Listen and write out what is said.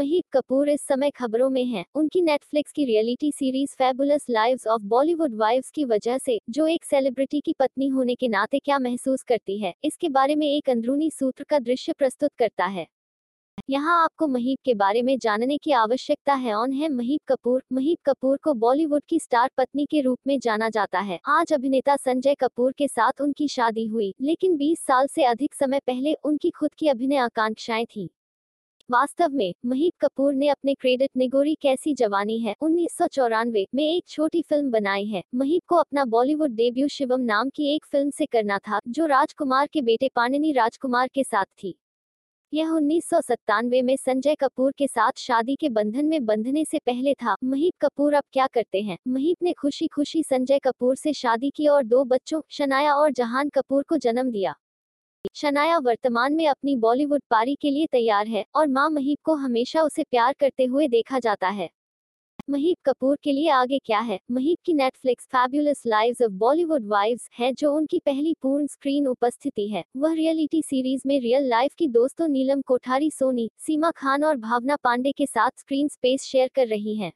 महीप कपूर इस समय खबरों में हैं। उनकी नेटफ्लिक्स की reality series Fabulous Lives of Bollywood Wives की वजह से, जो एक सेलिब्रिटी की पत्नी होने के नाते क्या महसूस करती है, इसके बारे में एक अंदरूनी सूत्र का दृश्य प्रस्तुत करता है। यहाँ आपको महीप के बारे में जानने की आवश्यकता है ऑन है महीप कपूर। महीप कपूर को बॉलीवुड की स्टार पत्नी के रूप में जाना जाता है। आज अभिनेता संजय कपूर के साथ उनकी शादी हुई, लेकिन 20 साल से अधिक समय पहले उनकी खुद की अभिनय आकांक्षाएँ थी। वास्तव में महीप कपूर ने अपने क्रेडिट निगोरी कैसी जवानी है? उन्नीस सौ चौरानवे में एक छोटी फ़िल्म बनाई है। महीप को अपना बॉलीवुड डेब्यू शिवम नाम की एक फ़िल्म से करना था, जो राजकुमार के बेटे पाणिनी राजकुमार के साथ थी। यह उन्नीस सौ सतानवे में संजय कपूर के साथ शादी के बंधन में बंधने से पहले था। महीप कपूर अब क्या करते हैं? महीप ने खुशी खुशी संजय कपूर से शादी की और दो बच्चों, शनाया और जहान कपूर को जन्म दिया। शनाया वर्तमान में अपनी बॉलीवुड पारी के लिए तैयार है और माँ महीप को हमेशा उसे प्यार करते हुए देखा जाता है। महीप कपूर के लिए आगे क्या है? महीप की Netflix Fabulous Lives of Bollywood Wives है जो उनकी पहली पूर्ण स्क्रीन उपस्थिति है। वह रियलिटी सीरीज़ में रियल लाइफ की दोस्तों नीलम कोठारी, सोनी, सीमा खान और भावना पांडे के साथ स्क्रीन स्पेस शेयर कर रही हैं।